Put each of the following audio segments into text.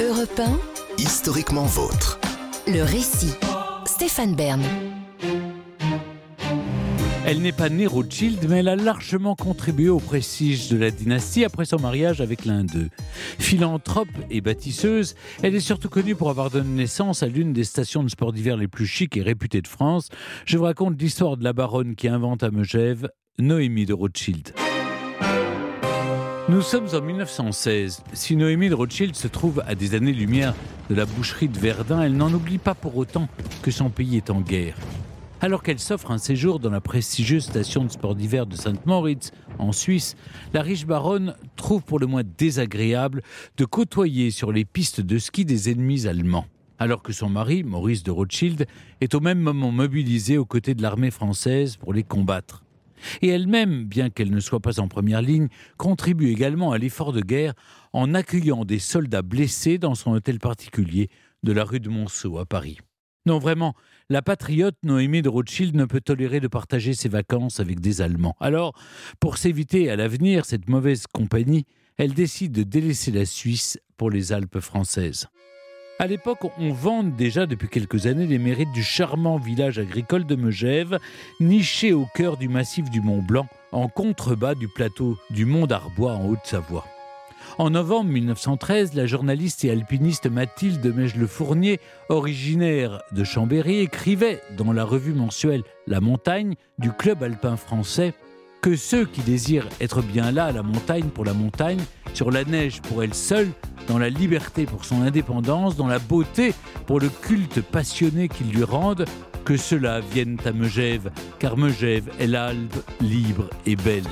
Europe Historiquement vôtre. le récit. Stéphane Bern. Elle n'est pas née Rothschild, mais elle a largement contribué au prestige de la dynastie après son mariage avec l'un d'eux. Philanthrope et bâtisseuse, elle est surtout connue pour avoir donné naissance à l'une des stations de sport d'hiver les plus chics et réputées de France. Je vous raconte l'histoire de la baronne qui invente à Megève, Noémie de Rothschild. Nous sommes en 1916. Si Noémie de Rothschild se trouve à des années-lumière de la boucherie de Verdun, elle n'en oublie pas pour autant que son pays est en guerre. Alors qu'elle s'offre un séjour dans la prestigieuse station de sport d'hiver de Sainte-Moritz, en Suisse, la riche baronne trouve pour le moins désagréable de côtoyer sur les pistes de ski des ennemis allemands. Alors que son mari, Maurice de Rothschild, est au même moment mobilisé aux côtés de l'armée française pour les combattre. Et elle-même, bien qu'elle ne soit pas en première ligne, contribue également à l'effort de guerre en accueillant des soldats blessés dans son hôtel particulier de la rue de Monceau à Paris. Non, vraiment, la patriote Noémie de Rothschild ne peut tolérer de partager ses vacances avec des Allemands. Alors, pour s'éviter à l'avenir cette mauvaise compagnie, elle décide de délaisser la Suisse pour les Alpes françaises. À l'époque, on vante déjà depuis quelques années les mérites du charmant village agricole de Megève, niché au cœur du massif du Mont Blanc, en contrebas du plateau du Mont d'Arbois en Haute-Savoie. En novembre 1913, la journaliste et alpiniste Mathilde Mège-le-Fournier, originaire de Chambéry, écrivait dans la revue mensuelle La Montagne du Club alpin français que ceux qui désirent être bien là à la montagne pour la montagne, sur la neige pour elle seule, dans la liberté pour son indépendance, dans la beauté pour le culte passionné qu'ils lui rendent, que ceux-là viennent à Megève, car Megève est l'Alpe libre et belle.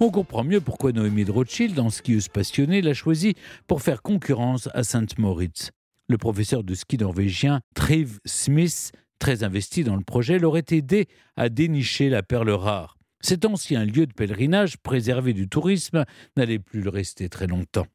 On comprend mieux pourquoi Noémie de Rothschild, en skieuse passionnée, l'a choisie pour faire concurrence à Sainte-Moritz. Le professeur de ski norvégien Triv Smith, très investi dans le projet, l'aurait aidé à dénicher la perle rare. Cet ancien lieu de pèlerinage préservé du tourisme n'allait plus le rester très longtemps.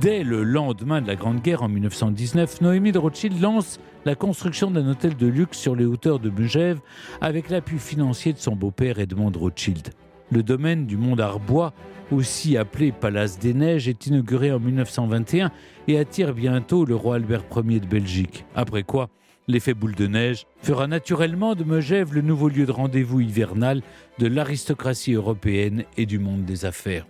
Dès le lendemain de la Grande Guerre en 1919, Noémie de Rothschild lance la construction d'un hôtel de luxe sur les hauteurs de Megève avec l'appui financier de son beau-père Edmond de Rothschild. Le domaine du Mont d'Arbois, aussi appelé Palace des Neiges, est inauguré en 1921 et attire bientôt le roi Albert Ier de Belgique. Après quoi, l'effet boule de neige fera naturellement de Megève le nouveau lieu de rendez-vous hivernal de l'aristocratie européenne et du monde des affaires.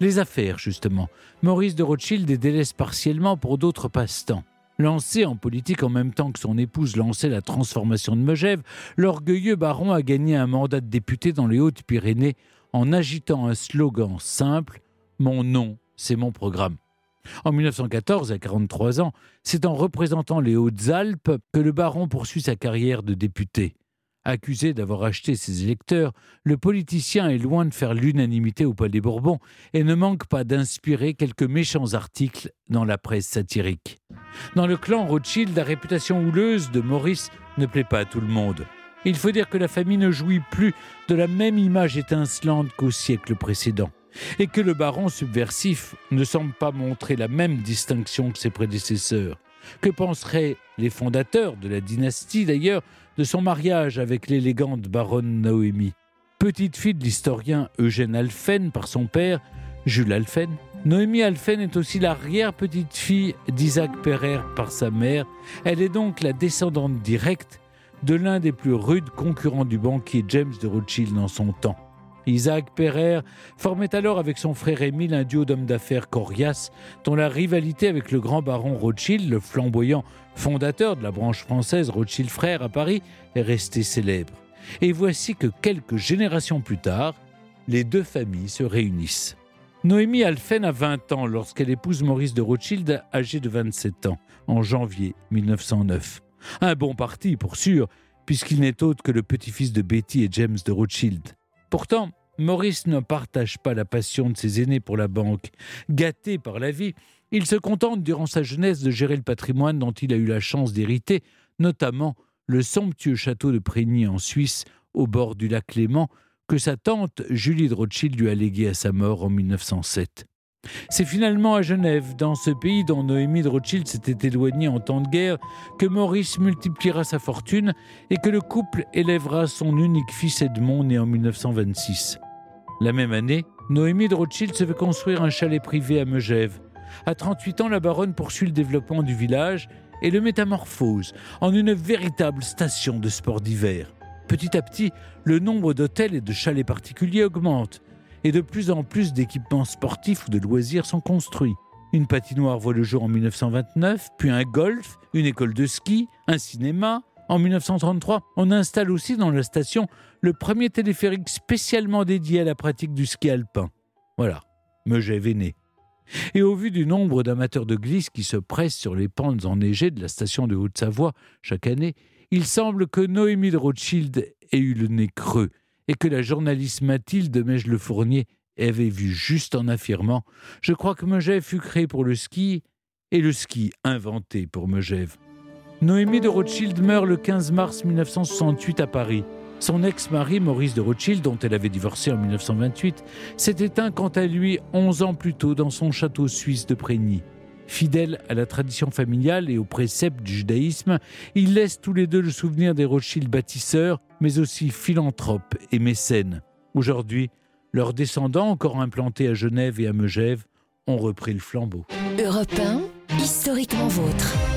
Les affaires, justement, Maurice de Rothschild les délaisse partiellement pour d'autres passe-temps. Lancé en politique en même temps que son épouse lançait la transformation de Megève, l'orgueilleux baron a gagné un mandat de député dans les Hautes-Pyrénées en agitant un slogan simple Mon nom, c'est mon programme. En 1914, à 43 ans, c'est en représentant les Hautes-Alpes que le baron poursuit sa carrière de député. Accusé d'avoir acheté ses électeurs, le politicien est loin de faire l'unanimité au Palais Bourbon et ne manque pas d'inspirer quelques méchants articles dans la presse satirique. Dans le clan Rothschild, la réputation houleuse de Maurice ne plaît pas à tout le monde. Il faut dire que la famille ne jouit plus de la même image étincelante qu'au siècle précédent et que le baron subversif ne semble pas montrer la même distinction que ses prédécesseurs. Que penseraient les fondateurs de la dynastie d'ailleurs de son mariage avec l'élégante baronne Noémie Petite fille de l'historien Eugène Alphen par son père, Jules Alphen, Noémie Alphen est aussi l'arrière-petite-fille d'Isaac Pereire par sa mère. Elle est donc la descendante directe de l'un des plus rudes concurrents du banquier James de Rothschild dans son temps. Isaac Pereire formait alors avec son frère Émile un duo d'hommes d'affaires coriaces dont la rivalité avec le grand baron Rothschild, le flamboyant fondateur de la branche française Rothschild Frères à Paris, est restée célèbre. Et voici que quelques générations plus tard, les deux familles se réunissent. Noémie Alphen a 20 ans lorsqu'elle épouse Maurice de Rothschild, âgé de 27 ans, en janvier 1909. Un bon parti, pour sûr, puisqu'il n'est autre que le petit-fils de Betty et James de Rothschild. Pourtant, Maurice ne partage pas la passion de ses aînés pour la banque. Gâté par la vie, il se contente durant sa jeunesse de gérer le patrimoine dont il a eu la chance d'hériter, notamment le somptueux château de Prégny en Suisse, au bord du lac Léman, que sa tante Julie de Rothschild lui a légué à sa mort en 1907. C'est finalement à Genève, dans ce pays dont Noémie de Rothschild s'était éloignée en temps de guerre, que Maurice multipliera sa fortune et que le couple élèvera son unique fils Edmond né en 1926. La même année, Noémie de Rothschild se fait construire un chalet privé à Megève. À 38 ans, la baronne poursuit le développement du village et le métamorphose en une véritable station de sport d'hiver. Petit à petit, le nombre d'hôtels et de chalets particuliers augmente et de plus en plus d'équipements sportifs ou de loisirs sont construits. Une patinoire voit le jour en 1929, puis un golf, une école de ski, un cinéma. En 1933, on installe aussi dans la station le premier téléphérique spécialement dédié à la pratique du ski alpin. Voilà, Megève est né. Et au vu du nombre d'amateurs de glisse qui se pressent sur les pentes enneigées de la station de Haute-Savoie chaque année, il semble que Noémie de Rothschild ait eu le nez creux et que la journaliste Mathilde Mège-Le Fournier avait vu juste en affirmant Je crois que Megève fut créé pour le ski et le ski inventé pour Megève. Noémie de Rothschild meurt le 15 mars 1968 à Paris. Son ex-mari, Maurice de Rothschild, dont elle avait divorcé en 1928, s'est éteint quant à lui 11 ans plus tôt dans son château suisse de Prégny. Fidèle à la tradition familiale et aux préceptes du judaïsme, ils laissent tous les deux le souvenir des Rothschild bâtisseurs, mais aussi philanthropes et mécènes. Aujourd'hui, leurs descendants, encore implantés à Genève et à Megève, ont repris le flambeau. Europe 1, historiquement vôtre.